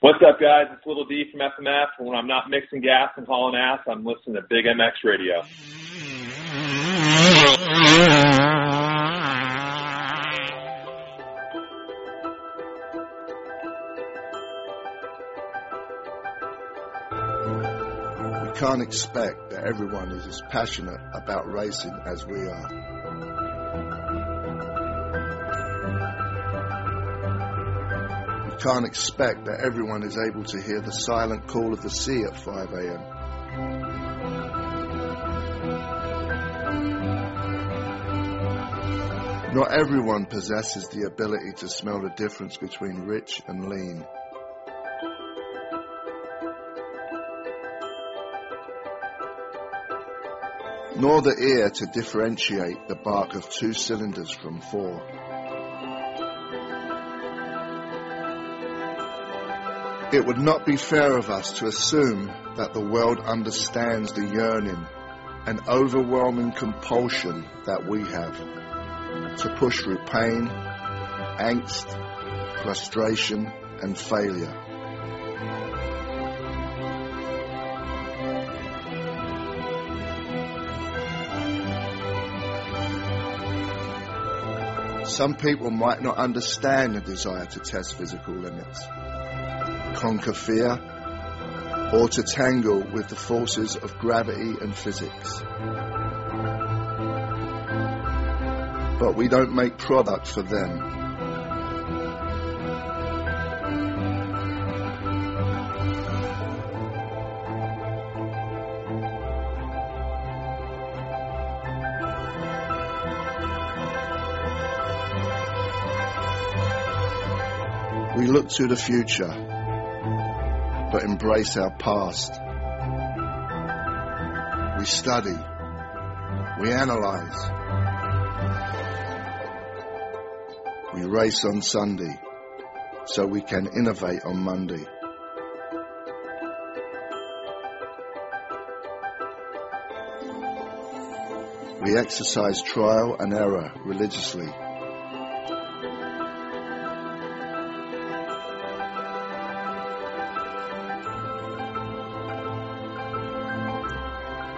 What's up, guys? It's Little D from FMF. And when I'm not mixing gas and hauling ass, I'm listening to Big MX Radio. We can't expect that everyone is as passionate about racing as we are. Can't expect that everyone is able to hear the silent call of the sea at 5 a.m. Not everyone possesses the ability to smell the difference between rich and lean. Nor the ear to differentiate the bark of two cylinders from four. It would not be fair of us to assume that the world understands the yearning and overwhelming compulsion that we have to push through pain, angst, frustration, and failure. Some people might not understand the desire to test physical limits, conquer fear, or to tangle with the forces of gravity and physics. But we don't make product for them. We look to the future, but embrace our past. We study. We analyze. We race on Sunday so we can innovate on Monday. We exercise trial and error religiously.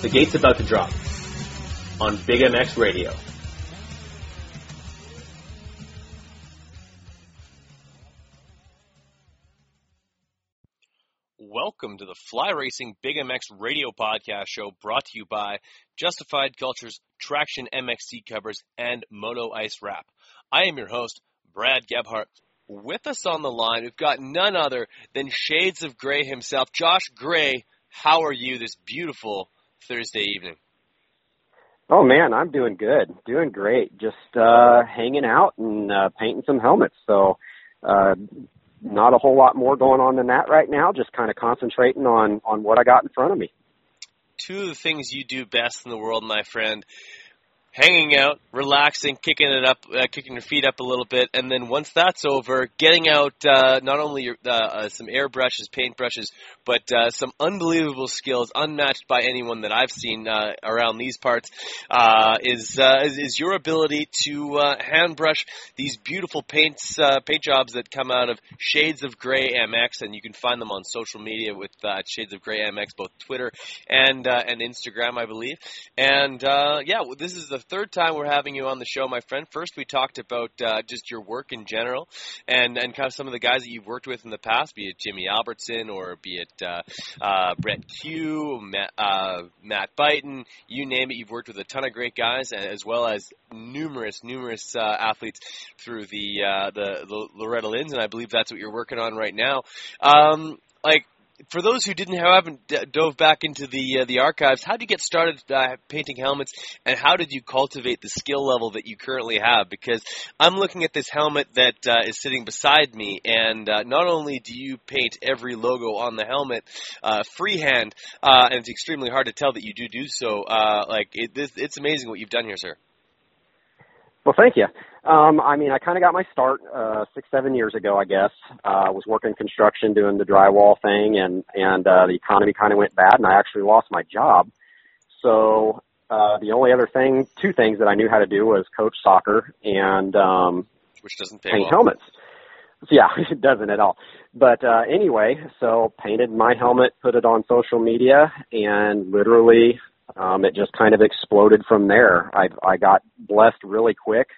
The gate's about to drop on Big MX Radio. welcome to the Fly Racing Big MX radio podcast show brought to you by Justified Cultures, Traction MX seat covers, and Moto Ice Wrap. I am your host, Brad Gebhart. With us on the line, we've got none other than Shades of Grey himself, Josh Gray. How are you this beautiful Thursday evening? Oh man, I'm doing good, doing great. Just uh, hanging out and uh, painting some helmets. So, uh, not a whole lot more going on than that right now. Just kind of concentrating on on what I got in front of me. Two of the things you do best in the world, my friend, hanging out, relaxing, kicking it up, uh, kicking your feet up a little bit, and then once that's over, getting out uh, not only your, uh, uh, some airbrushes, paintbrushes, but uh, some unbelievable skills, unmatched by anyone that I've seen uh, around these parts, uh, is, uh, is is your ability to uh, hand brush these beautiful paints, paint jobs that come out of Shades of Grey MX, and you can find them on social media with Shades of Grey MX, both Twitter and and Instagram, I believe. And yeah, this is the third time we're having you on the show, my friend. First, we talked about just your work in general, and and kind of some of the guys that you've worked with in the past, be it Jimmy Albertson or be it uh, uh, Brett Cue, Matt, uh, Matt Buyten, you name it. You've worked with a ton of great guys, as well as numerous, numerous uh, athletes through the uh, the the Loretta Lynn's, and I believe that's what you're working on right now. Um, like for those who didn't haven't d- dove back into the uh, the archives, how did you get started uh, painting helmets, and how did you cultivate the skill level that you currently have? Because I'm looking at this helmet that uh, is sitting beside me, and uh, not only do you paint every logo on the helmet uh, freehand, uh, and it's extremely hard to tell that you do do so. Uh, like it, it's amazing what you've done here, sir. Well, thank you. Um, I mean, I kind of got my start uh, six, seven years ago, I guess. Uh, I was working construction, doing the drywall thing, and and uh, the economy kind of went bad, and I actually lost my job. So uh, the only other thing, two things that I knew how to do was coach soccer and um, Which doesn't pay paint well. helmets. So, yeah, it doesn't at all. But uh, anyway, so painted my helmet, put it on social media, and literally um, it just kind of exploded from there. I I got blessed really quick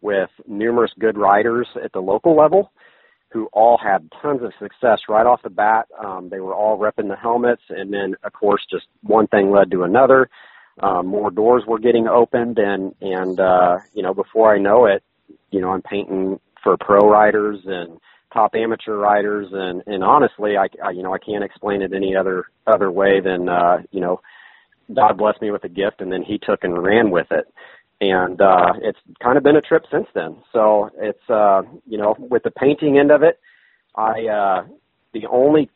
with numerous good riders at the local level who all had tons of success right off the bat. Um, they were all repping the helmets, and then of course just one thing led to another. Um, more doors were getting opened, and and uh, you know before I know it, you know I'm painting for pro riders and top amateur riders, and and honestly, I, I you know I can't explain it any other other way than uh, you know God blessed me with a gift, and then He took and ran with it. And uh it's kind of been a trip since then. So it's uh you know with the painting end of it i uh the only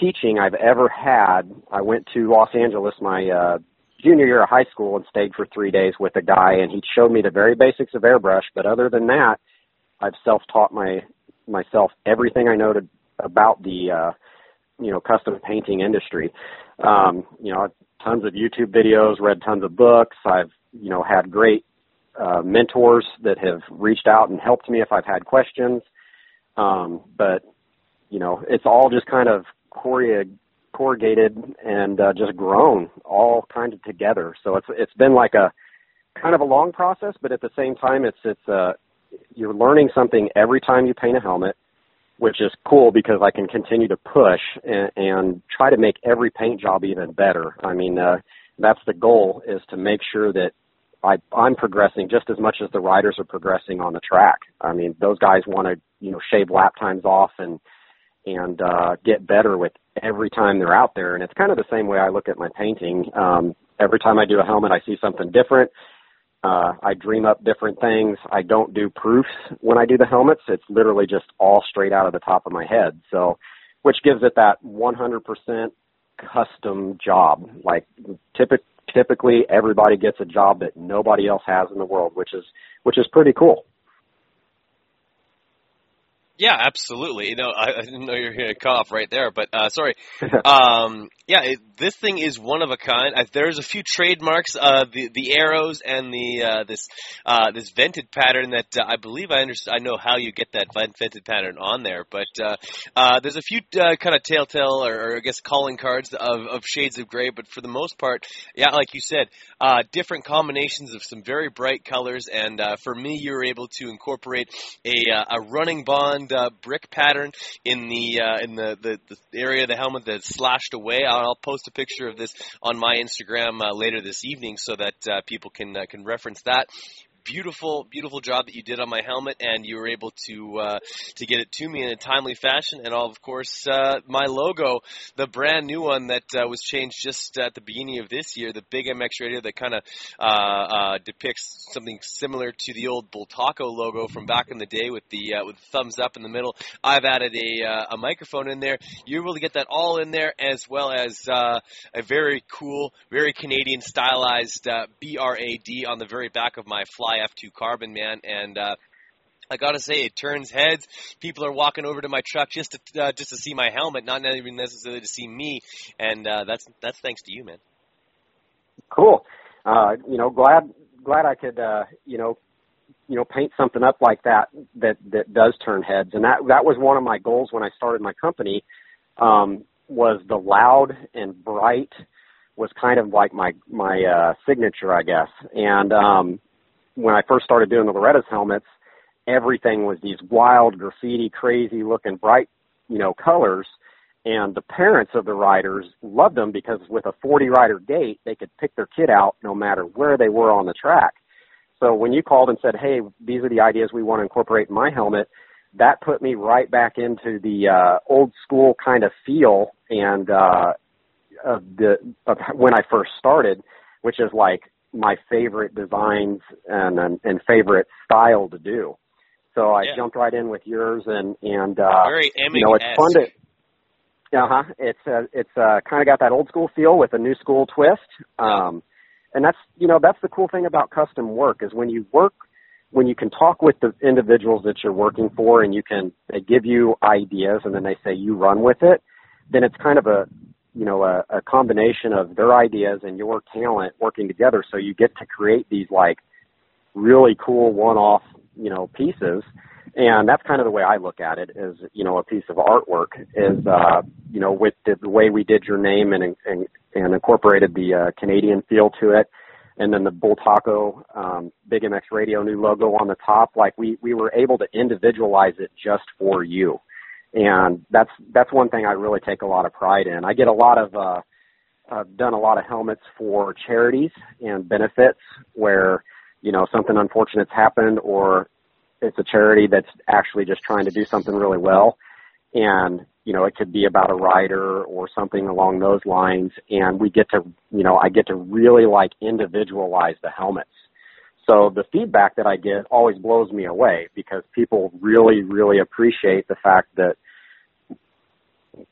teaching i've ever had i went to los angeles my uh junior year of high school and stayed for three days with a guy and he showed me the very basics of airbrush. But other than that i've self taught my myself everything i know to about the uh you know custom painting industry. Um you know tons of youtube videos read tons of books i've you know had great uh, mentors that have reached out and helped me if I've had questions. Um, but you know, it's all just kind of corrug- corrugated and uh, just grown all kind of together. So it's it's been like a kind of a long process, but at the same time, it's it's uh, you're learning something every time you paint a helmet, which is cool because I can continue to push and, and try to make every paint job even better. I mean, uh, that's the goal is to make sure that I, I'm progressing just as much as the riders are progressing on the track. I mean, those guys want to, you know, shave lap times off and and uh, get better with every time they're out there. And it's kind of the same way I look at my painting. Um, every time I do a helmet, I see something different. Uh, I dream up different things. I don't do proofs when I do the helmets. It's literally just all straight out of the top of my head. So, which gives it that 100% custom job. Like typic- typically everybody gets a job that nobody else has in the world, which is which is pretty cool. Yeah, absolutely. You know, I, I didn't know you were going to cough right there, but uh, sorry. um, yeah, it, this thing is one of a kind. I, there's a few trademarks, uh, the the arrows and the uh, this uh, this vented pattern that uh, I believe I understand. I know how you get that vented pattern on there, but uh, uh, there's a few uh, kind of telltale or, or I guess calling cards of, of shades of gray. But for the most part, yeah, like you said, uh, different combinations of some very bright colors. And uh, for me, you were able to incorporate a uh, a running bond uh, brick pattern in the uh, in the, the, the area of the helmet that's slashed away. I'll, I'll post a picture of this on my Instagram uh, later this evening so that uh, people can uh, can reference that beautiful, beautiful job that you did on my helmet, and you were able to uh, to get it to me in a timely fashion. And of course, uh, my logo, the brand new one that uh, was changed just at the beginning of this year, the Big MX Radio that kind of uh, uh, depicts something similar to the old Bultaco logo from back in the day with the uh, with the thumbs up in the middle. I've added a a microphone in there. You're able to get that all in there, as well as a very cool, very Canadian stylized BRAD on the very back of my fly F2 Carbon, man, and uh, I gotta say, it turns heads. People are walking over to my truck just to uh, just to see my helmet, not even necessarily to see me, and uh, that's that's thanks to you, man. Cool. Uh, you know, glad glad I could uh, you know you know paint something up like that that that does turn heads, and that that was one of my goals when I started my company. Um, was the loud and bright was kind of like my my uh, signature, I guess, and um, when I first started doing the Loretta's helmets, everything was these wild graffiti, crazy looking bright, you know, colors. And the parents of the riders loved them because with a 40 rider gate, they could pick their kid out no matter where they were on the track. So when you called and said, "Hey, these are the ideas we want to incorporate in my helmet," that put me right back into the uh, old school kind of feel and uh, of the of when I first started, which is like my favorite designs and, and and favorite style to do. So I Yeah. jumped right in with yours and and uh Very you know it's fun to uh huh. It's uh, it's uh, kind of got that old school feel with a new school twist. Um, and that's you know that's the cool thing about custom work is when you work when you can talk with the individuals that you're working for and you can they give you ideas and then they say you run with it. Then it's kind of a you know a, a combination of their ideas and your talent working together. So you get to create these like really cool one-off you know pieces. And that's kind of the way I look at it is you know a piece of artwork is uh you know with the, the way we did your name and and, and incorporated the uh, Canadian feel to it. And then the Bultaco um, Big MX Radio new logo on the top. Like we we were able to individualize it just for you and that's that's one thing I really take a lot of pride in. I get a lot of uh I've done a lot of helmets for charities and benefits where you know something unfortunate's happened or it's a charity that's actually just trying to do something really well. And you know it could be about a rider or something along those lines. And we get to you know I get to really like individualize the helmets. So the feedback that I get always blows me away because people really really appreciate the fact that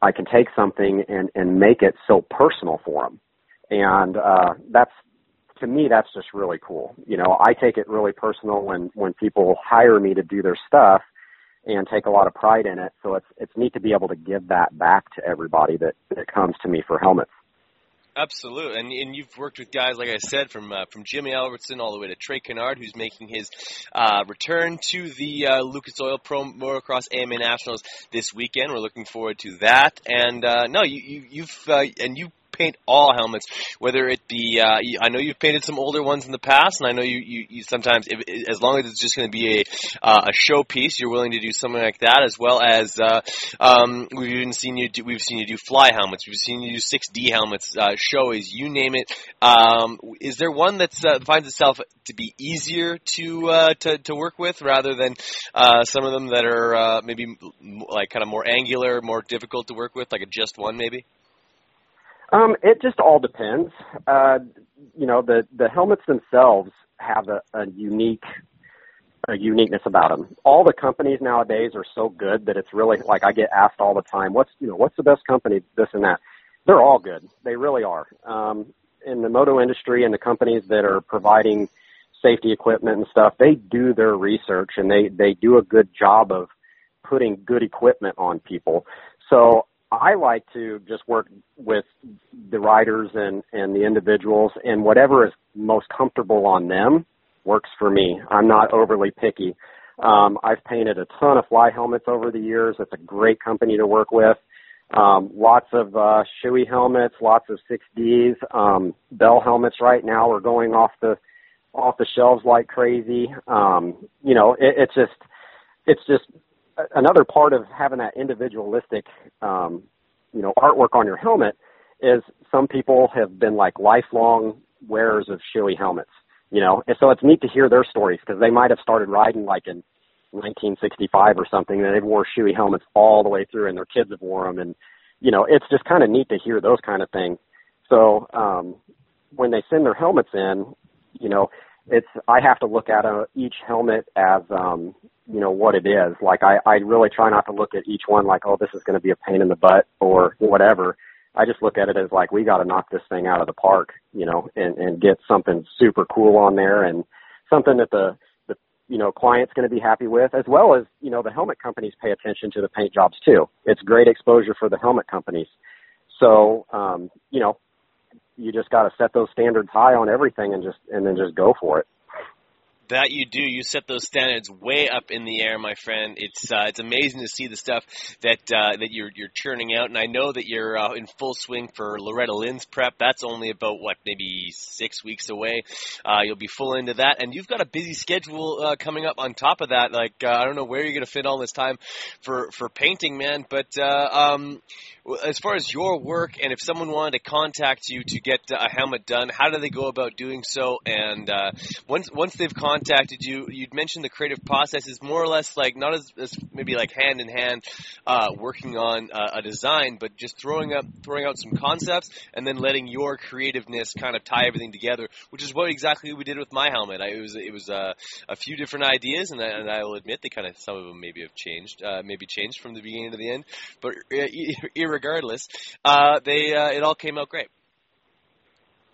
I can take something and and make it so personal for them and uh that's to me that's just really cool. You know i take it really personal when when people hire me to do their stuff and take a lot of pride in it. So it's it's neat to be able to give that back to everybody that that comes to me for helmets Absolutely, and and you've worked with guys like I said from uh, from Jimmy Albertson all the way to Trey Canard, who's making his uh, return to the uh, Lucas Oil Pro Motocross AMA Nationals this weekend. We're looking forward to that. And uh, no, you, you you've uh, and you paint all helmets, whether it be. Uh, I know you've painted some older ones in the past, and I know you you, you sometimes if, as long as it's just going to be a uh, a showpiece, you're willing to do something like that, as well as uh, um, we've even seen you do, we've seen you do fly helmets, we've seen you do 6D helmets, uh, Shoeis, you name it. Um, is there one that uh, finds itself to be easier to uh, to to work with rather than uh, some of them that are uh, maybe like kind of more angular, more difficult to work with, like a just one maybe? Um, it just all depends. Uh, you know, the the helmets themselves have a, a unique a uniqueness about them. All the companies nowadays are so good that it's really like I get asked all the time, "What's you know what's the best company?" This and that. They're all good. They really are. Um, in the moto industry and the companies that are providing safety equipment and stuff, they do their research and they they do a good job of putting good equipment on people. So I like to just work with the riders and, and the individuals and whatever is most comfortable on them works for me. I'm not overly picky. Um, I've painted a ton of fly helmets over the years. It's a great company to work with. Um, lots of uh, Shoei helmets, lots of 6Ds. Um, Bell helmets right now are going off the off the shelves like crazy. Um, you know, it, it's just it's just another part of having that individualistic, um, you know, artwork on your helmet is some people have been like lifelong wearers of Shoei helmets, you know, and so it's neat to hear their stories because they might have started riding like in 1965 or something, and they've wore Shoei helmets all the way through, and their kids have worn them, and you know, it's just kind of neat to hear those kind of things. So um, when they send their helmets in, you know, it's I have to look at a, each helmet as um, you know what it is. Like I, I really try not to look at each one like, oh, this is going to be a pain in the butt or whatever. I just look at it as like we got to knock this thing out of the park, you know, and and get something super cool on there and something that the the you know client's going to be happy with, as well as you know the helmet companies pay attention to the paint jobs too. It's great exposure for the helmet companies. So um, you know, you just got to set those standards high on everything and just and then just go for it. That you do. You set those standards way up in the air, my friend. It's uh, it's amazing to see the stuff that uh, that you're you're churning out, and I know that you're uh, in full swing for Loretta Lynn's prep. That's only about what maybe six weeks away. Uh, you'll be full into that, and you've got a busy schedule uh, coming up on top of that. Like uh, I don't know where you're going to fit all this time for for painting, man. But um, as far as your work, and if someone wanted to contact you to get a helmet done, how do they go about doing so? And once once they've contacted you, you'd mentioned the creative process is more or less like not as, as maybe like hand in hand uh, working on uh, a design, but just throwing up throwing out some concepts and then letting your creativeness kind of tie everything together, which is what exactly we did with my helmet. I, it was it was uh, a few different ideas, and I, and I will admit they kind of some of them maybe have changed, uh, maybe changed from the beginning to the end, but. Uh, regardless, uh, they uh, it all came out great.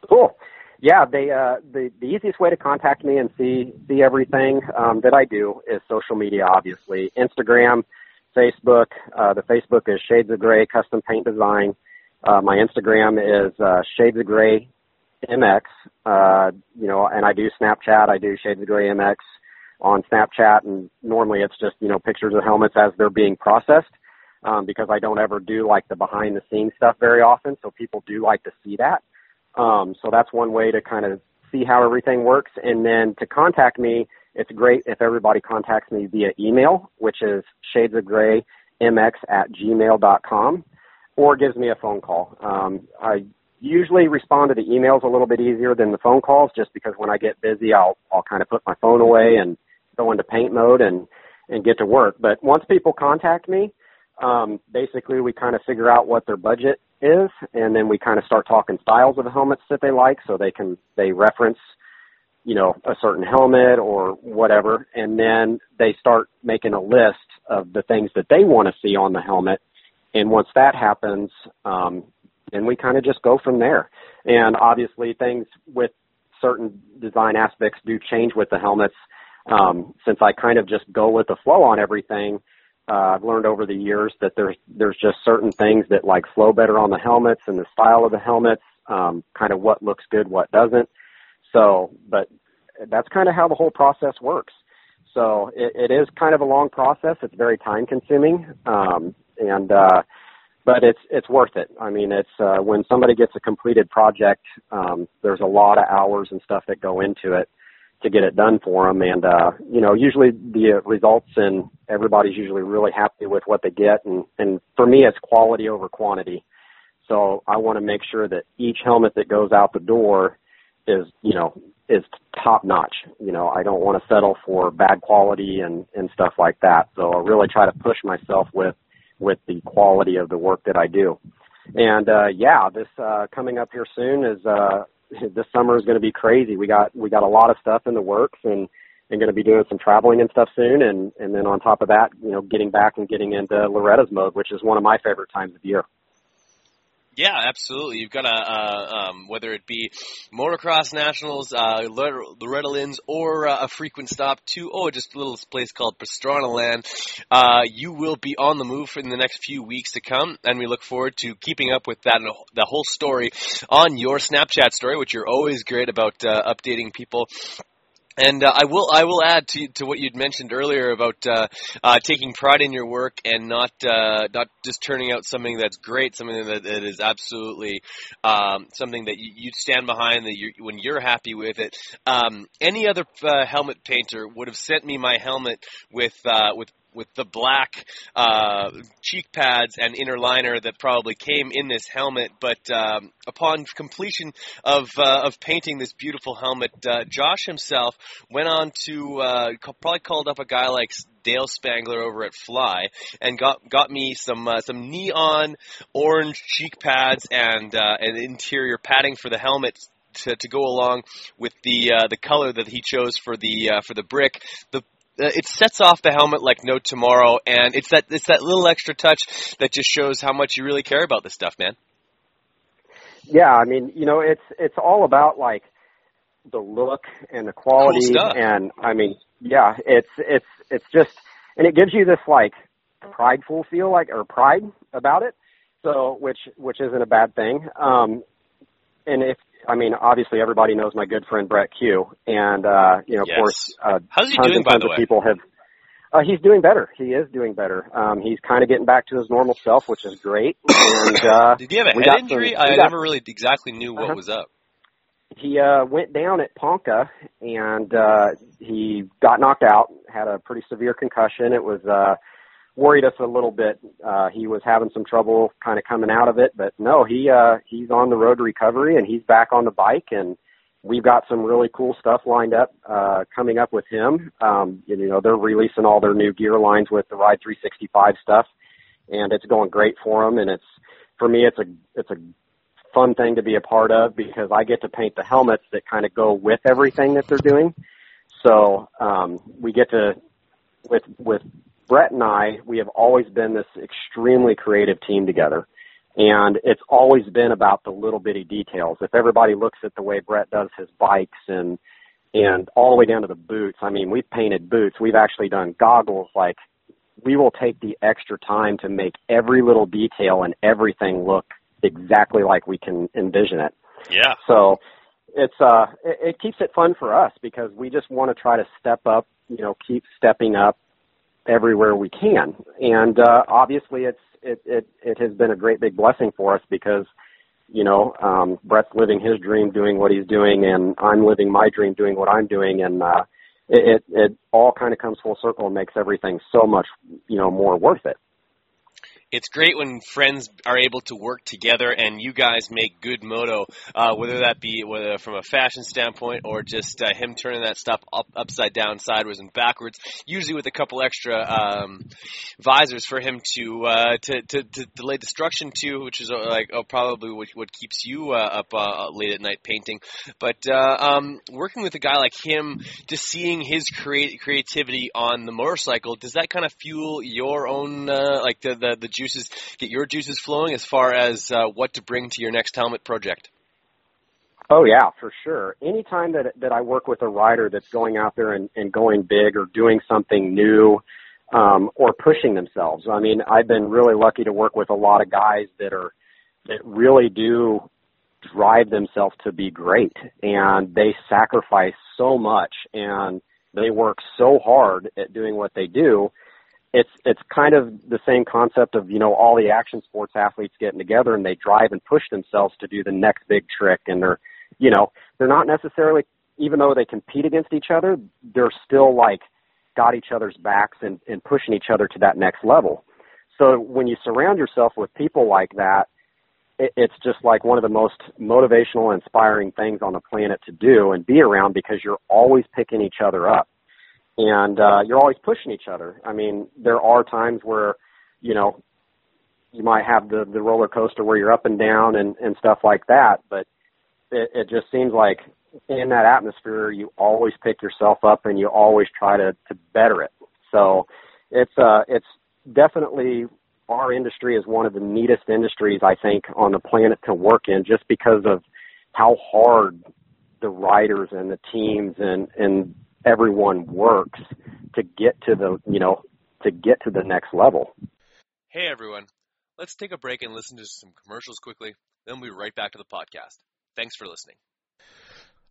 Cool. Yeah, they uh, the the easiest way to contact me and see see everything um, that I do is social media. Obviously, Instagram, Facebook. Uh, the Facebook is Shades of Gray Custom Paint Design. Uh, my Instagram is uh, Shades of Gray MX. Uh, you know, and I do Snapchat. I do Shades of Gray MX on Snapchat, and normally it's just you know pictures of helmets as they're being processed um, because I don't ever do like the behind the scenes stuff very often. So people do like to see that. Um, so that's one way to kind of see how everything works. And then to contact me, it's great if everybody contacts me via email, which is shades of gray mx at gmail.com or gives me a phone call. Um, I usually respond to the emails a little bit easier than the phone calls just because when I get busy, I'll, I'll kind of put my phone away and go into paint mode and, and get to work. But once people contact me, um, basically we kind of figure out what their budget is, and then we kind of start talking styles of the helmets that they like, so they can they reference, you know, a certain helmet or whatever, and then they start making a list of the things that they want to see on the helmet, and once that happens, um, then we kind of just go from there. And obviously, things with certain design aspects do change with the helmets. Um, since I kind of just go with the flow on everything, uh, I've learned over the years that there's there's just certain things that like flow better on the helmets and the style of the helmets, um, kind of what looks good, what doesn't. So, but that's kind of how the whole process works. So it, it is kind of a long process. It's very time consuming, um, and uh, but it's it's worth it. I mean, it's uh, when somebody gets a completed project, um, there's a lot of hours and stuff that go into it to get it done for them. And, uh, you know, usually the results and everybody's usually really happy with what they get. And, and for me, it's quality over quantity. So I want to make sure that each helmet that goes out the door is, you know, is top notch. You know, I don't want to settle for bad quality and, and stuff like that. So I really try to push myself with, with the quality of the work that I do. And, uh, yeah, this, uh, coming up here soon is, uh, this summer is going to be crazy. We got we got a lot of stuff in the works and and going to be doing some traveling and stuff soon. And and then on top of that, you know, getting back and getting into Loretta's mode, which is one of my favorite times of year. Yeah, absolutely. You've got a uh, um, whether it be motocross nationals, uh, Loretta Lynn's, or uh, a frequent stop to oh, just a little place called Pastrana Land. Uh, you will be on the move in the next few weeks to come, and we look forward to keeping up with that the whole story on your Snapchat story, which you're always great about uh, updating people and uh, I will I will add to to what you'd mentioned earlier about uh, uh, taking pride in your work and not uh, not just turning out something that's great, something that, that is absolutely um, something that you, you stand behind that you when you're happy with it. Um, any other uh, helmet painter would have sent me my helmet with uh, with with the black uh, cheek pads and inner liner that probably came in this helmet. But um, upon completion of uh, of painting this beautiful helmet, uh, Josh himself went on to uh, probably called up a guy like Dale Spangler over at Fly and got got me some uh, some neon orange cheek pads and uh, an interior padding for the helmet to, to go along with the uh, the color that he chose for the uh, for the brick. The it sets off the helmet like no tomorrow, and it's that it's that little extra touch that just shows how much you really care about this stuff, man. Yeah, I mean, you know, it's it's all about like the look and the quality, Cool and I mean, yeah, it's it's it's just, and it gives you this like prideful feel, like or pride about it. So, which which isn't a bad thing. Um, and if I mean, obviously, everybody knows my good friend Brett Cue, and uh, you know, of course, uh, How's he tons doing, and by tons the of way? people have. Uh, he's doing better. He is doing better. Um, he's kind of getting back to his normal self, which is great. And uh, Did he have a head got some- injury? I got- never really exactly knew what Uh-huh. was up. he uh went down at Ponca and uh he got knocked out, had a pretty severe concussion. It was uh worried us a little bit. Uh he was having some trouble kind of coming out of it, but no, he uh he's on the road to recovery and he's back on the bike and we've got some really cool stuff lined up uh coming up with him. Um you know, they're releasing all their new gear lines with the Ride 365 stuff and it's going great for them and it's for me it's a it's a fun thing to be a part of because I get to paint the helmets that kind of go with everything that they're doing. So um, we get to with with Brett and I, we have always been this extremely creative team together. And it's always been about the little bitty details. If everybody looks at the way Brett does his bikes and and all the way down to the boots, I mean, we've painted boots. We've actually done goggles. Like we will take the extra time to make every little detail and everything look exactly like we can envision it. Yeah. So it's uh it, it keeps it fun for us because we just want to try to step up, you know, keep stepping up everywhere we can. And uh obviously it's it it it has been a great big blessing for us because you know, um Brett's living his dream doing what he's doing and I'm living my dream doing what I'm doing and uh it it, it all kind of comes full circle and makes everything so much, you know, more worth it. It's great when friends are able to work together and you guys make good moto, uh, whether that be whether from a fashion standpoint or just uh, him turning that stuff up, upside down, sideways, and backwards. Usually with a couple extra um, visors for him to, uh, to to to to lay destruction to, which is uh, like oh, probably what, what keeps you uh, up late at night painting. But um, working with a guy like him, just seeing his creativity on the motorcycle, does that kind of fuel your own like the, the the juices, get your juices flowing as far as uh, what to bring to your next helmet project? Oh yeah, for sure. Anytime that that I work with a rider that's going out there and, and going big or doing something new, um, or pushing themselves. I mean, I've been really lucky to work with a lot of guys that are that really do drive themselves to be great and they sacrifice so much and they work so hard at doing what they do it's it's kind of the same concept of you know all the action sports athletes getting together and they drive and push themselves to do the next big trick and they're you know they're not necessarily even though they compete against each other they're still like got each other's backs and, and pushing each other to that next level. So when you surround yourself with people like that it, it's just like one of the most motivational inspiring things on the planet to do and be around because you're always picking each other up and uh you're always pushing each other. I mean, there are times where, you know, you might have the the roller coaster where you're up and down and and stuff like that, but it it just seems like in that atmosphere you always pick yourself up and you always try to to better it. So, it's uh it's definitely our industry is one of the neatest industries I think on the planet to work in just because of how hard the riders and the teams and and everyone works to get to the you know to get to the next level. Hey everyone, let's take a break and listen to some commercials quickly. Then we'll be right back to the podcast. Thanks for listening.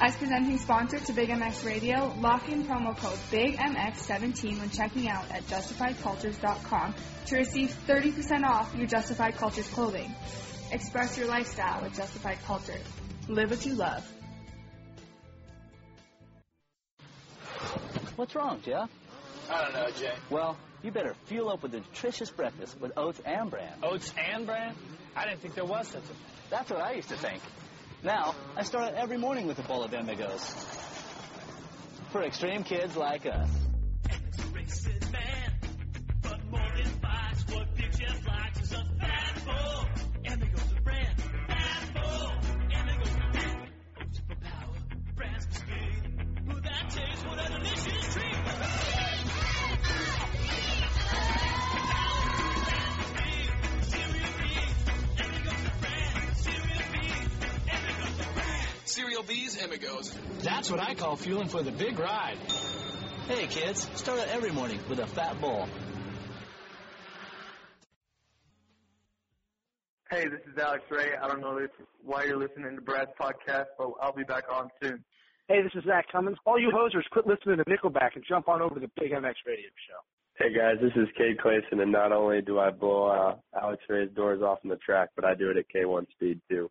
As presenting sponsor to Big MX Radio, lock in promo code BIGMX17 when checking out at justifiedcultures.com to receive 30% off your Justified Cultures clothing. Express your lifestyle with Justified Cultures. Live what you love. What's wrong, Jeff? I don't know, Jay. Well, you better fuel up with a nutritious breakfast with oats and bran. Oats and bran? I didn't think there was such a thing. That's what I used to think. Now, I start out every morning with a bowl of Amigos. For extreme kids like us. Cereal B's Amigos. That's what I call fueling for the big ride. Hey, kids, start out every morning with a fat bowl. Hey, this is Alex Ray. I don't know if, why you're listening to Brad's podcast, but I'll be back on soon. Hey, this is Zach Cummins. All you hosers, quit listening to Nickelback and jump on over to the Big MX Radio Show. Hey guys, this is Cade Clason, and not only do I blow uh, Alex Ray's doors off in the track, but I do it at K1 speed too.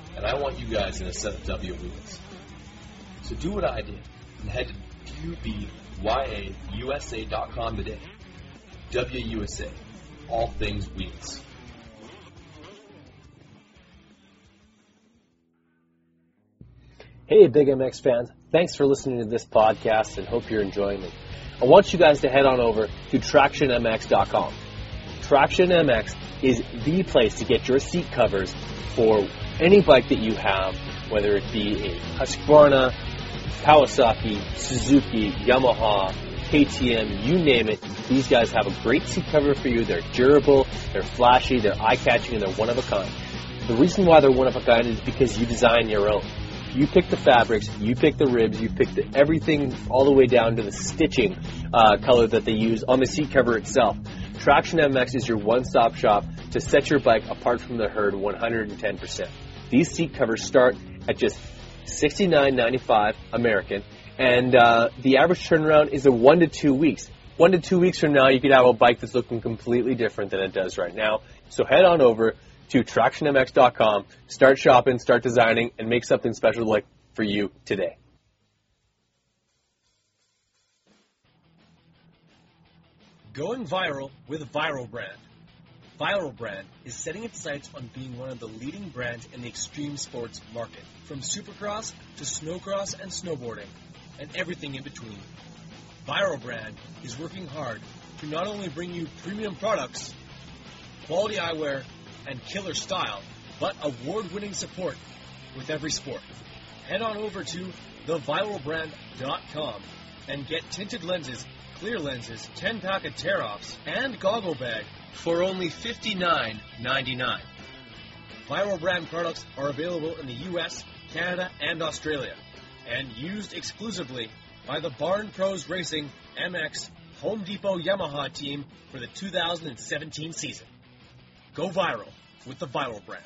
And I want you guys in a set of W wheels. So do what I did and head to DubyaUSA.com today. WUSA, all things wheels. Hey, Big MX fans. Thanks for listening to this podcast and hope you're enjoying it. I want you guys to head on over to TractionMX.com. TractionMX is the place to get your seat covers for any bike that you have, whether it be a Husqvarna, Kawasaki, Suzuki, Yamaha, KTM, you name it. These guys have a great seat cover for you. They're durable, they're flashy, they're eye-catching, and they're one of a kind. The reason why they're one of a kind is because you design your own. You pick the fabrics, you pick the ribs, you pick the, everything all the way down to the stitching uh, color that they use on the seat cover itself. Traction MX is your one-stop shop to set your bike apart from the herd 110%. These seat covers start at just $69.95 American, and uh, the average turnaround is a one to two weeks. One to two weeks from now, you could have a bike that's looking completely different than it does right now. So head on over to TractionMX.com, start shopping, start designing, and make something special like for you today. Going viral with Viral Brand. Viral Brand is setting its sights on being one of the leading brands in the extreme sports market, from supercross to snowcross and snowboarding, and everything in between. Viral Brand is working hard to not only bring you premium products, quality eyewear, and killer style, but award-winning support with every sport. Head on over to theviralbrand.com and get tinted lenses, clear lenses, 10-pack of tear-offs, and goggle bag for only $59.99. Viral brand products are available in the US, Canada, and Australia, and used exclusively by the Barn Pros Racing MX Home Depot Yamaha team for the 2017 season. Go viral with the Viral brand.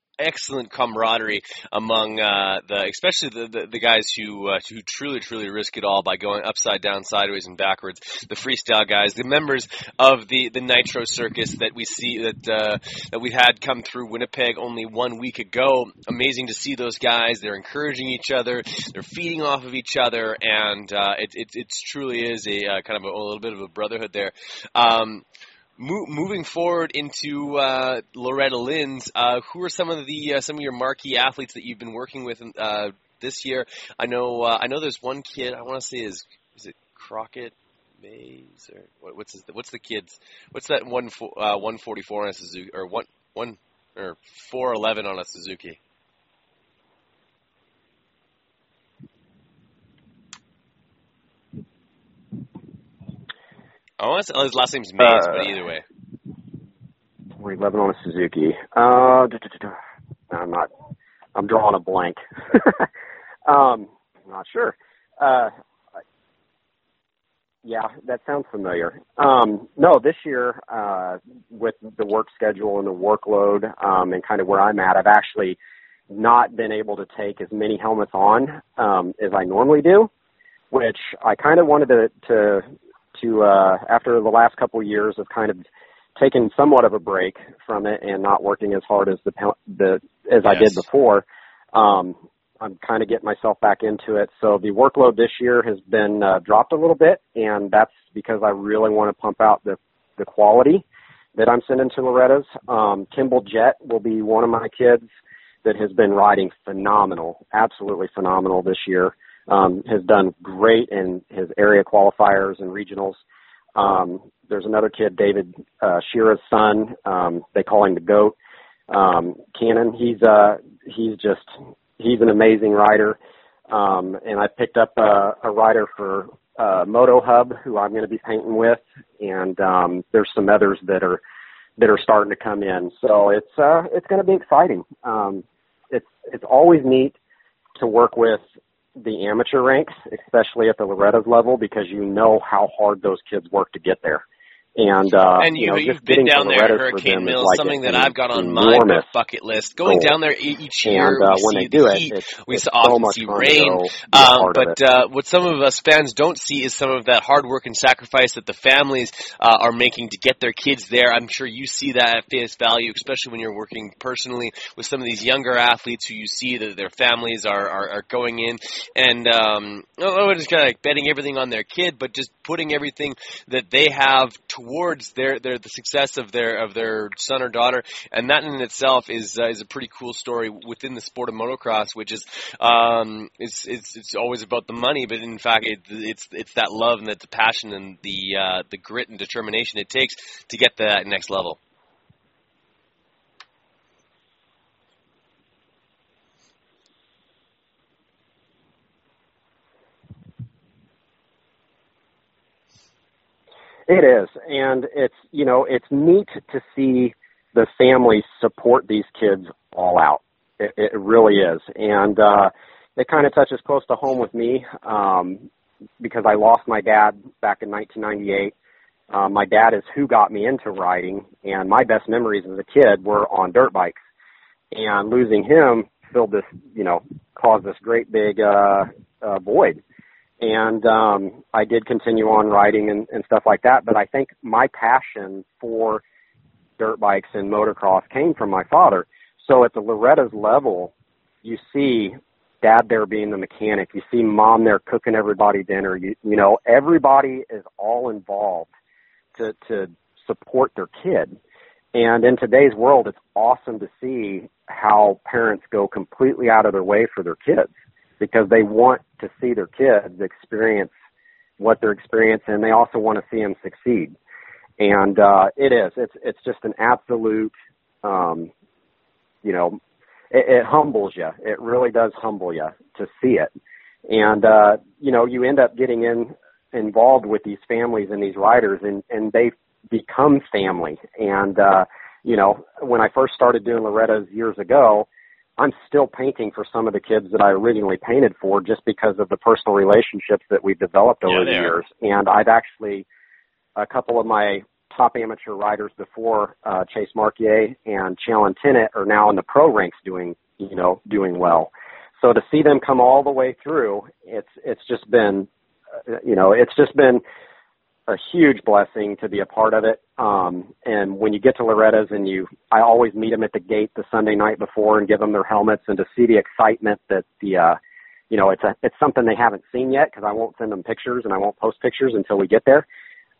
excellent camaraderie among uh, the, especially the, the, the guys who uh, who truly truly risk it all by going upside down, sideways, and backwards. The freestyle guys, the members of the the Nitro Circus that we see that uh, that we had come through Winnipeg only one week ago. Amazing to see those guys. They're encouraging each other. They're feeding off of each other, and uh, it, it it truly is a uh, kind of a, a little bit of a brotherhood there. Um, Mo- moving forward into uh, Loretta Lynn's, uh, who are some of the uh, some of your marquee athletes that you've been working with uh, this year? I know uh, I know there's one kid I want to say is is it Crockett Mays or what, what's his, what's the kid's what's that one uh, one forty four on a Suzuki or one one or four eleven on a Suzuki? I want to say, oh, his last name's Mays, Uh, but either way. 411 on a Suzuki. Uh. I'm not. I'm drawing a blank. um, not sure. Uh, yeah, that sounds familiar. Um, no, this year, uh, with the work schedule and the workload, um, and kind of where I'm at, I've actually not been able to take as many helmets on um, as I normally do, which I kind of wanted to to to uh, after the last couple of years of kind of taking somewhat of a break from it and not working as hard as the the as I did before. Um, I'm kind of getting myself back into it. So the workload this year has been uh, dropped a little bit, and that's because I really want to pump out the the quality that I'm sending to Loretta's. Um, Kimball Jet will be one of my kids that has been riding phenomenal, absolutely phenomenal this year. Um, has done great in his area qualifiers and regionals. Um, there's another kid, David uh, Shira's son. Um, they call him the goat. Um, Cannon. He's uh, he's just he's an amazing rider. Um, and I picked up a, a rider for uh, Moto Hub, who I'm going to be painting with, and um, there's some others that are that are starting to come in. So it's uh, it's going to be exciting. Um, it's it's always neat to work with the amateur ranks, especially at the Loretta's level, because you know how hard those kids work to get there. And uh, and you, know, know, just you've been to down there at Hurricane Mills, like something that I've got on my bucket list. Going goal. down there each year, And, uh, we when see they do the it, heat, it's- we it's so often much see rain. go be a Um, but uh, what some of us fans don't see is some of that hard work and sacrifice that the families uh, are making to get their kids there. I'm sure you see that at face value, especially when you're working personally with some of these younger athletes who you see that their families are, are, are going in and um, not only just kind of like betting everything on their kid, but just putting everything that they have towards their their the success of their of their son or daughter, and that in itself is uh, is a pretty cool story within the sport of motocross, which is um, it's it's it's always about the money, but in fact it, it's it's that love and that the passion and the uh, the grit and determination it takes to get to that next level. It is, and it's you know it's neat to see the families support these kids all out. It, it really is, and uh, it kind of touches close to home with me um, because I lost my dad back in 1998. Uh, my dad is who got me into riding, and my best memories as a kid were on dirt bikes. And losing him filled this, you know, caused this great big uh, uh, void and um, I did continue on riding and, and stuff like that. But I think my passion for dirt bikes and motocross came from my father. So at the Loretta's level, you see dad there being the mechanic. You see mom there cooking everybody dinner. You you know everybody is all involved to to support their kid. And in today's world, it's awesome to see how parents go completely out of their way for their kids because they want to see their kids experience what they're experiencing and they also want to see them succeed. And uh it is. It's it's just an absolute um you know, it, it humbles you. It really does humble you to see it. And uh you know, you end up getting in involved with these families and these riders and and they become family. And uh you know, when I first started doing Loretta's years ago, I'm still painting for some of the kids that I originally painted for just because of the personal relationships that we've developed over Yeah, the they are. years. And I've actually, a couple of my top amateur riders before, uh, Chase Marquier and Challen Tennant are now in the pro ranks doing, you know, doing well. So to see them come all the way through, it's, it's just been, uh, you know, it's just been a huge blessing to be a part of it. Um, and when you get to Loretta's and you, I always meet them at the gate the Sunday night before and give them their helmets and to see the excitement that the, uh, you know, it's a, it's something they haven't seen yet because I won't send them pictures and I won't post pictures until we get there.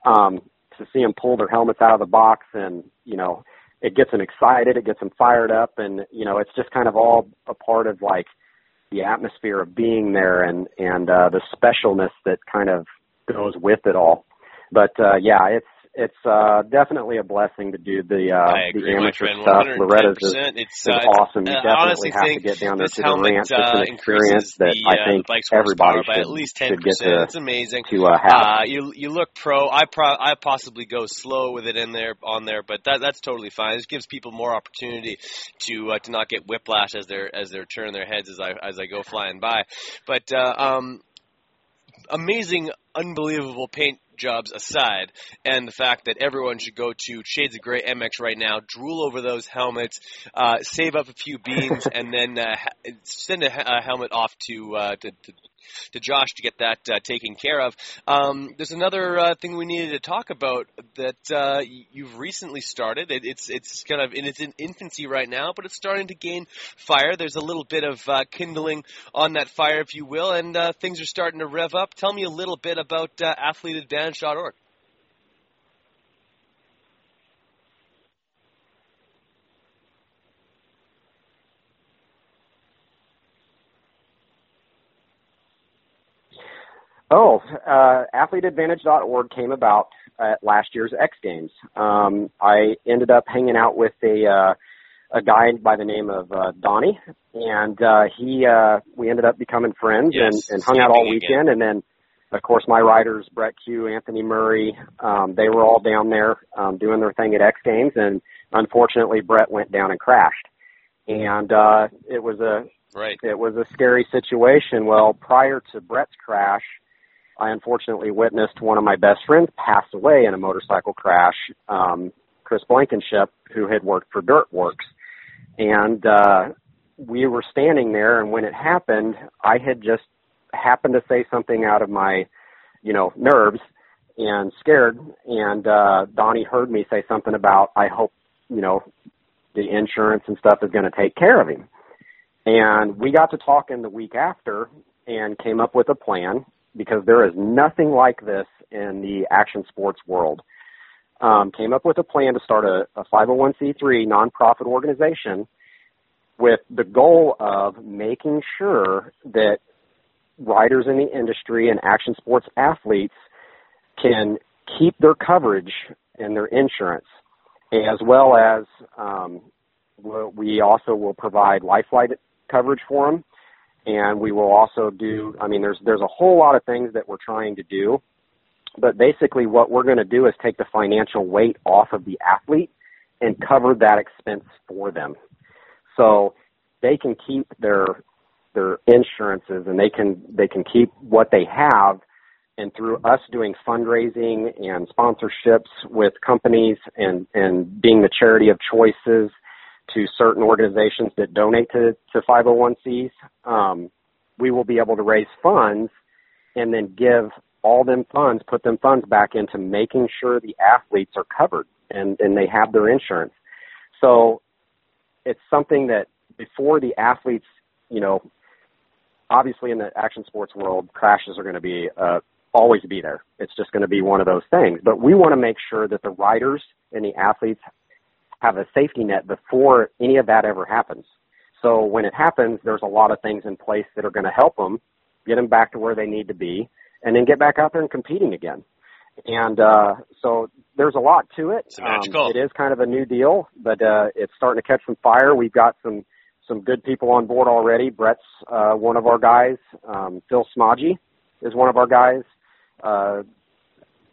Um, to see them pull their helmets out of the box and, you know, it gets them excited, it gets them fired up and, you know, it's just kind of all a part of like the atmosphere of being there and, and, uh, the specialness that kind of goes with it all but uh yeah it's it's uh definitely a blessing to do the uh agree, the amateur stuff loretta's is, It's, is uh, awesome you I definitely have to get down there to the ranch it's uh, an experience that the, i uh, think everybody should, at least should get 10%. to It's amazing. to uh have Uh, you you look pro. I pro I possibly go slow with it in there on there, but that that's totally fine. It gives people more opportunity to uh, to not get whiplash as they're as they're turning their heads as I as I go flying by. But uh, um, amazing, unbelievable paint jobs aside, and the fact that everyone should go to Shades of Grey MX right now, drool over those helmets, uh, save up a few beans, and then uh, send a, a helmet off to, uh, to, to to Josh to get that uh, taken care of. Um, there's another uh, thing we needed to talk about that uh, you've recently started. It, it's it's kind of in its infancy right now, but it's starting to gain fire. There's a little bit of uh, kindling on that fire, if you will, and uh, things are starting to rev up. Tell me a little bit about uh, AthleteAdvantage.org. Oh, uh, athleteadvantage.org came about at last year's X Games. Um, I ended up hanging out with a uh, a guy by the name of uh, Donnie, and uh, he uh, we ended up becoming friends Yes, and, and hung out all weekend. And then, of course, my riders Brett Cue, Anthony Murray, um, they were all down there um, doing their thing at X Games, and unfortunately, Brett went down and crashed, and uh, it was a Right. it was a scary situation. Well, prior to Brett's crash, I unfortunately witnessed one of my best friends pass away in a motorcycle crash. Um, Chris Blankenship, who had worked for Dirtworks, and uh, we were standing there. And when it happened, I had just happened to say something out of my, you know, nerves and scared. And uh, Donnie heard me say something about, I hope, you know, the insurance and stuff is going to take care of him. And we got to talking the week after and came up with a plan because there is nothing like this in the action sports world. um, came up with a plan to start a, a 501c3 nonprofit organization with the goal of making sure that riders in the industry and action sports athletes can keep their coverage and their insurance, as well as um, we also will provide lifeline coverage for them, and we will also do. I mean, there's there's a whole lot of things that we're trying to do, but basically, what we're going to do is take the financial weight off of the athlete and cover that expense for them, so they can keep their their insurances and they can they can keep what they have and through us doing fundraising and sponsorships with companies and and being the charity of choices to certain organizations that donate to to 501cs um, we will be able to raise funds and then give all them funds put them funds back into making sure the athletes are covered and and they have their insurance so it's something that before the athletes you know obviously in the action sports world, crashes are going to be uh, always be there. It's just going to be one of those things. But we want to make sure that the riders and the athletes have a safety net before any of that ever happens. So when it happens, there's a lot of things in place that are going to help them get them back to where they need to be, and then get back out there and competing again. And uh, so there's a lot to it. Um, it is kind of a new deal, but uh, it's starting to catch some fire. We've got some some good people on board already. Brett's uh, one of our guys. Um, Phil Smodgy is one of our guys. Uh,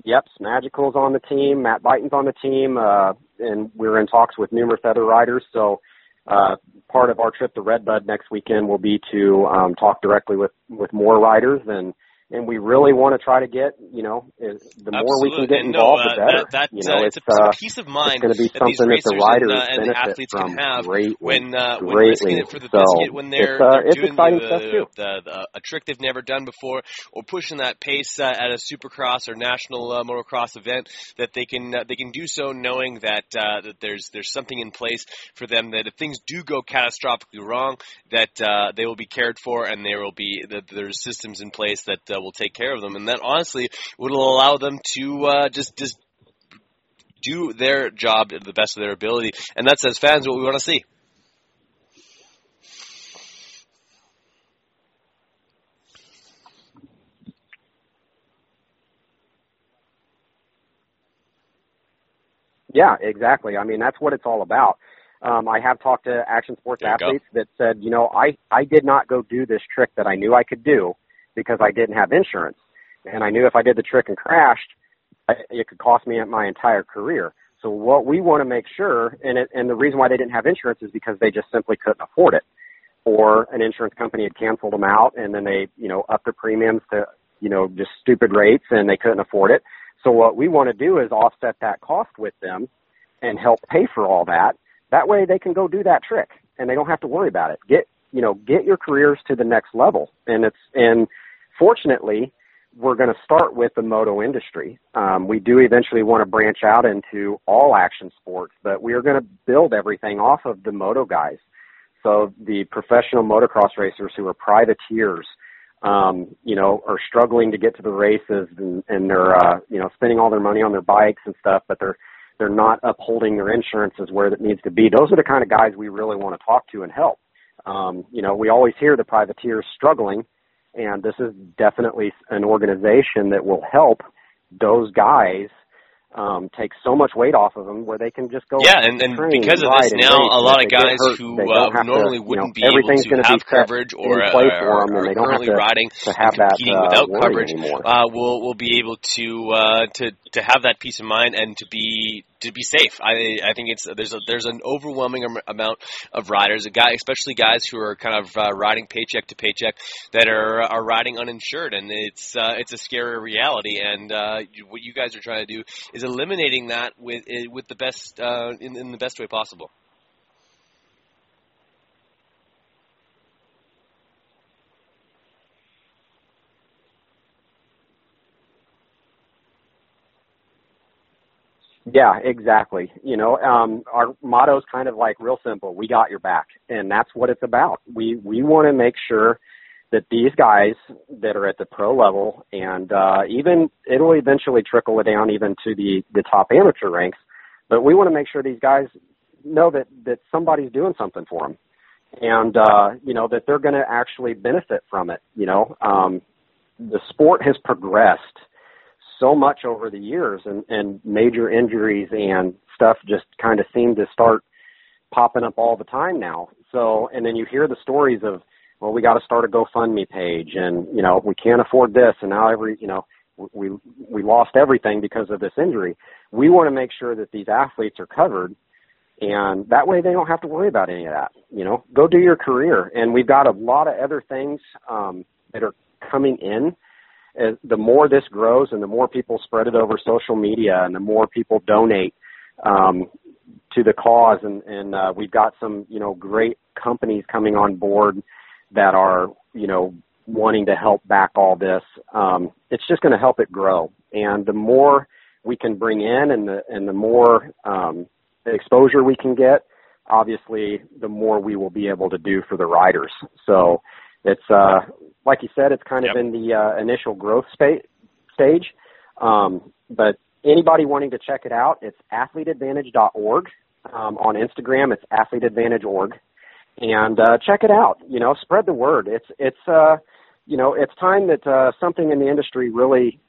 yep, Magical's on the team. Matt Buyten's on the team, uh, and we're in talks with numerous other riders. So uh, part of our trip to Redbud next weekend will be to um, talk directly with with more riders and and we really want to try to get, you know, the more Absolutely. we can get involved, no, uh, the better. That, that, you know, uh, it's, it's, a, uh, peace of mind it's going to be something that the riders and, uh, and benefit athletes from can have greatly, when uh, when greatly. risking it for the so biscuit, when they're, it's, uh, they're doing the, the, the, a trick they've never done before, or pushing that pace uh, at a supercross or national uh, motocross event, that they can uh, they can do so knowing that uh, that there's there's something in place for them that if things do go catastrophically wrong, that uh, they will be cared for and there will be that there's systems in place that uh, will take care of them, and that honestly would allow them to uh, just just do their job to the best of their ability, and that's as fans what we want to see. Yeah, exactly. I mean, that's what it's all about. Um, I have talked to action sports you go. athletes that said, you know, I I did not go do this trick that I knew I could do because I didn't have insurance, and I knew if I did the trick and crashed, it could cost me my entire career. So what we want to make sure, and it, and the reason why they didn't have insurance is because they just simply couldn't afford it, or an insurance company had canceled them out, and then they you know upped the premiums to you know just stupid rates, and they couldn't afford it. So what we want to do is offset that cost with them and help pay for all that. That way they can go do that trick and they don't have to worry about it. Get, you know, get your careers to the next level. And it's, and fortunately, we're going to start with the moto industry. Um, we do eventually want to branch out into all action sports, but we are going to build everything off of the moto guys. So the professional motocross racers who are privateers, um, you know, are struggling to get to the races and, and they're, uh, you know, spending all their money on their bikes and stuff, but they're, they're not upholding their insurances where it needs to be. Those are the kind of guys we really want to talk to and help. Um, you know, we always hear the privateers struggling, and this is definitely an organization that will help those guys um, take so much weight off of them where they can just go. Yeah, and, and train because of this now, a lot of guys hurt, who uh, normally to, wouldn't know, be able to have coverage or, uh, for 'em, and are they don't have currently to- riding to have and that, uh, without coverage, uh, will will be able to uh, to to have that peace of mind and to be to be safe. I I think it's there's a there's an overwhelming amount of riders, a guy especially guys who are kind of uh, riding paycheck to paycheck that are are riding uninsured, and it's uh, it's a scary reality. And uh, what you guys are trying to do is eliminating that with eh, with the best uh, in, in the best way possible. Yeah, exactly. You know, um, our motto is kind of like real simple. We got your back, and that's what it's about. We we want to make sure that these guys that are at the pro level and uh, even it'll eventually trickle it down even to the the top amateur ranks. But we want to make sure these guys know that that somebody's doing something for them, and uh, you know that they're going to actually benefit from it. You know, um, the sport has progressed so much over the years, and and major injuries and stuff just kind of seem to start popping up all the time now. So, and then you hear the stories of well, we got to start a GoFundMe page, and you know, we can't afford this, and now every, you know, we we lost everything because of this injury. We want to make sure that these athletes are covered, and that way they don't have to worry about any of that. You know, go do your career, and we've got a lot of other things um, that are coming in. As the more this grows, and the more people spread it over social media, and the more people donate um, to the cause, and, and uh, we've got some, you know, great companies coming on board that are you know wanting to help back all this, um, it's just going to help it grow. And the more we can bring in, and the and the more um, exposure we can get, obviously, the more we will be able to do for the riders. So it's uh, like you said, it's kind of in the uh, initial growth spa- stage. Um, but anybody wanting to check it out, it's athleteadvantage.org. Um, on Instagram, it's athleteadvantage.org and uh, check it out. You know, spread the word. It's it's uh, you know it's time that uh, something in the industry really,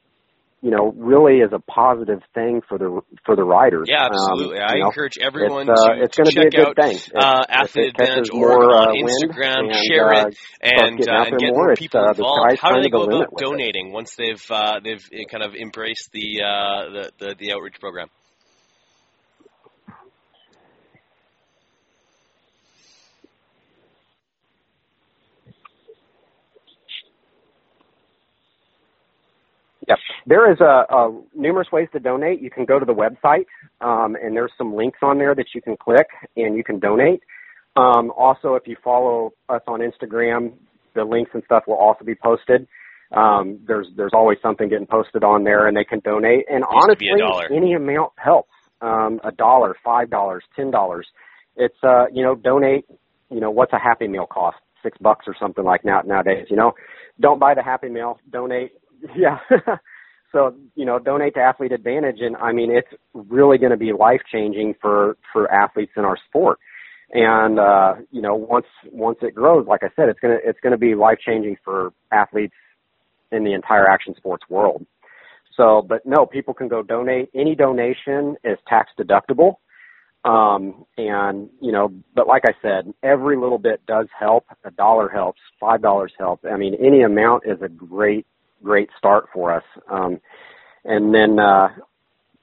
you know, really is a positive thing for the for the riders. Yeah, absolutely. Um, I know, encourage everyone it's, uh, to, it's to check be a good out thing. Uh, Athlete Advantage more, on uh, Instagram. and, share uh, it and uh, and get more, people uh, involved. How do they go about donating once they've uh, they've kind of embraced the uh, the, the the outreach program? Yep. There is a, a numerous ways to donate. You can go to the website, um, and there's some links on there that you can click, and you can donate. Um, also, if you follow us on Instagram, the links and stuff will also be posted. Um, there's there's always something getting posted on there, and they can donate. And Used to be a honestly, any amount helps. Um, a dollar, five dollars, ten dollars. It's uh, you know, donate. You know, what's a Happy Meal cost? Six bucks or something like that nowadays. You know, don't buy the Happy Meal. Donate. Yeah. so you know, donate to Athlete Advantage, and I mean, it's really going to be life changing for for athletes in our sport. And uh, you know, once once it grows, like I said, it's gonna it's gonna be life changing for athletes in the entire action sports world. So, but no, people can go donate. Any donation is tax deductible. Um, and you know, but like I said, every little bit does help. A dollar helps. Five dollars help. I mean, any amount is a great, great start for us. Um, and then, uh,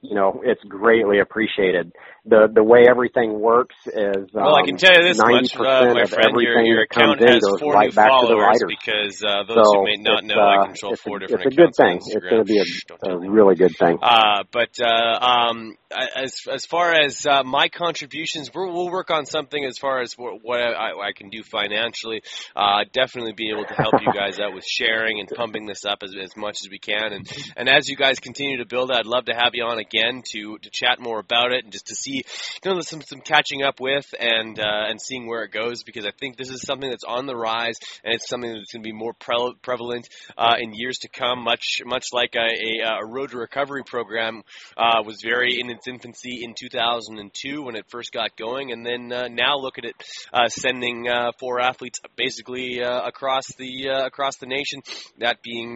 you know, it's greatly appreciated. The the way everything works is um, Well, I can tell you this much, uh, my friend, your, your account has four right new back to the followers because uh, those so who may not it's, know, I uh, control it's, four a, different it's a good accounts on thing. It's going to be a, a really good thing. Uh, but uh, um, as as far as uh, my contributions, we're, we'll work on something as far as what, what I, I can do financially. Uh, definitely be able to help you guys out with sharing and pumping this up as, as much as we can. And and as you guys continue to build, I'd love to have you on again to to chat more about it and just to see you know some some catching up with and uh, and seeing where it goes because I think this is something that's on the rise and it's something that's going to be more pre- prevalent uh, in years to come. Much much like a, a, a road to recovery program uh, was very in its infancy in 2002 when it first got going, and then uh, now look at it uh, sending uh, four athletes basically across the across the nation. That being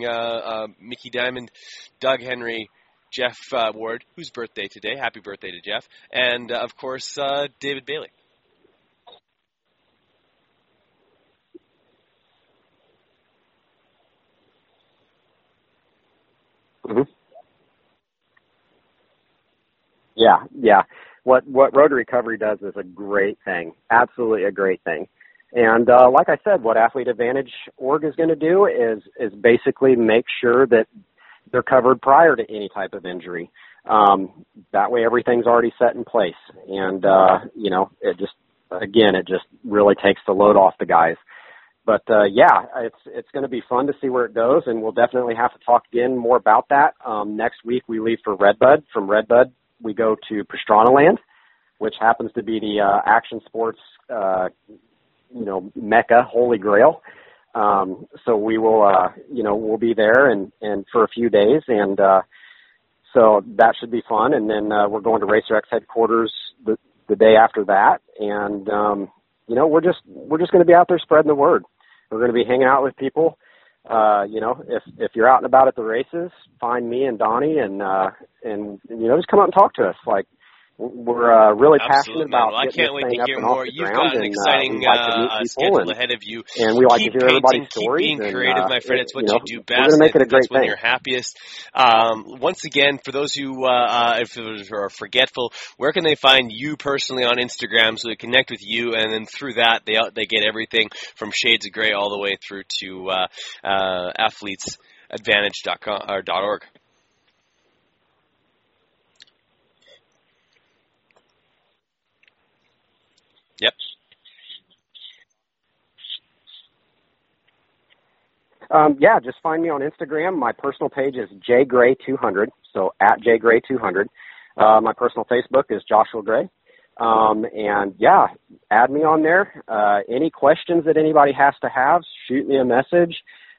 Mickey Dymond, Doug Henry. Jeff uh, Ward, whose birthday today. Happy birthday to Jeff. And, uh, of course, uh, David Bailey. hmm Yeah, yeah. What what Road Recovery does is a great thing, absolutely a great thing. And uh, like I said, what Athlete Advantage Org is going to do is is basically make sure that they're covered prior to any type of injury. Um, that way, everything's already set in place, and uh, you know, it just again, it just really takes the load off the guys. But uh, yeah, it's it's going to be fun to see where it goes, and we'll definitely have to talk again more about that. Um, next week, we leave for Redbud. From Redbud, we go to Pastrana Land, which happens to be the uh, action sports, uh, you know, mecca, holy grail. Um, so we will, uh, you know, we'll be there and and for a few days, and uh, so that should be fun. And then uh, we're going to Racer X headquarters the the day after that, and um, you know, we're just we're just going to be out there spreading the word. We're going to be hanging out with people. Uh, you know, if if you're out and about at the races, find me and Donnie, and uh, and you know, just come out and talk to us. Like we're uh, really Absolutely, passionate about. Well, I getting can't wait thing to hear and more. You've got an and, exciting uh, like uh, schedule and, ahead of you. and we like keep to hear everybody's painting, stories. Keep being and, creative, uh, my friend. It's what you, know, you do We're best. gonna make it a great that's when thing. you're happiest. Um, once again, for those who, uh, uh, if are forgetful, where can they find you personally on Instagram so they connect with you, and then through that they they get everything from Shades of Gray all the way through to uh, uh, athletesadvantage.com or .org. Yep. Um, yeah, just find me on Instagram. My personal page is jgray200, so at jgray200. Uh, my personal Facebook is Joshua Gray. Um, and yeah, add me on there. Uh, any questions that anybody has to have, shoot me a message.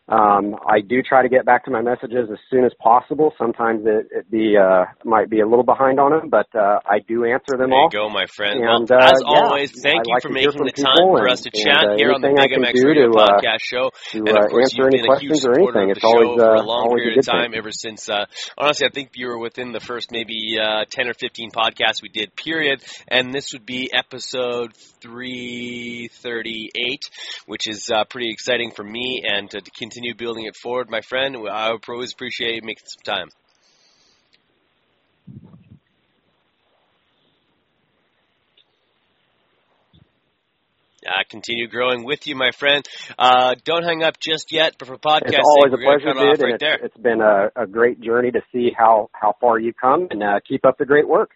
Um, I do try to get back to my messages as soon as possible. Sometimes it, it be uh, might be a little behind on them, but uh, I do answer them There all. you go, my friend. And, well, uh, as yeah, always, thank I you like for making the time people for us to and, chat uh, here on the anything I Big can MX do Radio to, uh, Podcast Show. to, and of uh, course, answer you've any been a huge questions or supporter anything. of It's the always, show for a long always a period of good thing. time, ever since, uh, honestly, I think you were within the first maybe uh, 10 or 15 podcasts we did, period. And this would be episode 338, which is uh, pretty exciting for me and to continue building it forward, my friend. I always appreciate you making some time. Uh, continue growing with you, my friend. Uh, don't hang up just yet, but for podcasting, It's always a pleasure, dude, right it's, it's been a, a great journey to see how how far you've come, and uh, keep up the great work.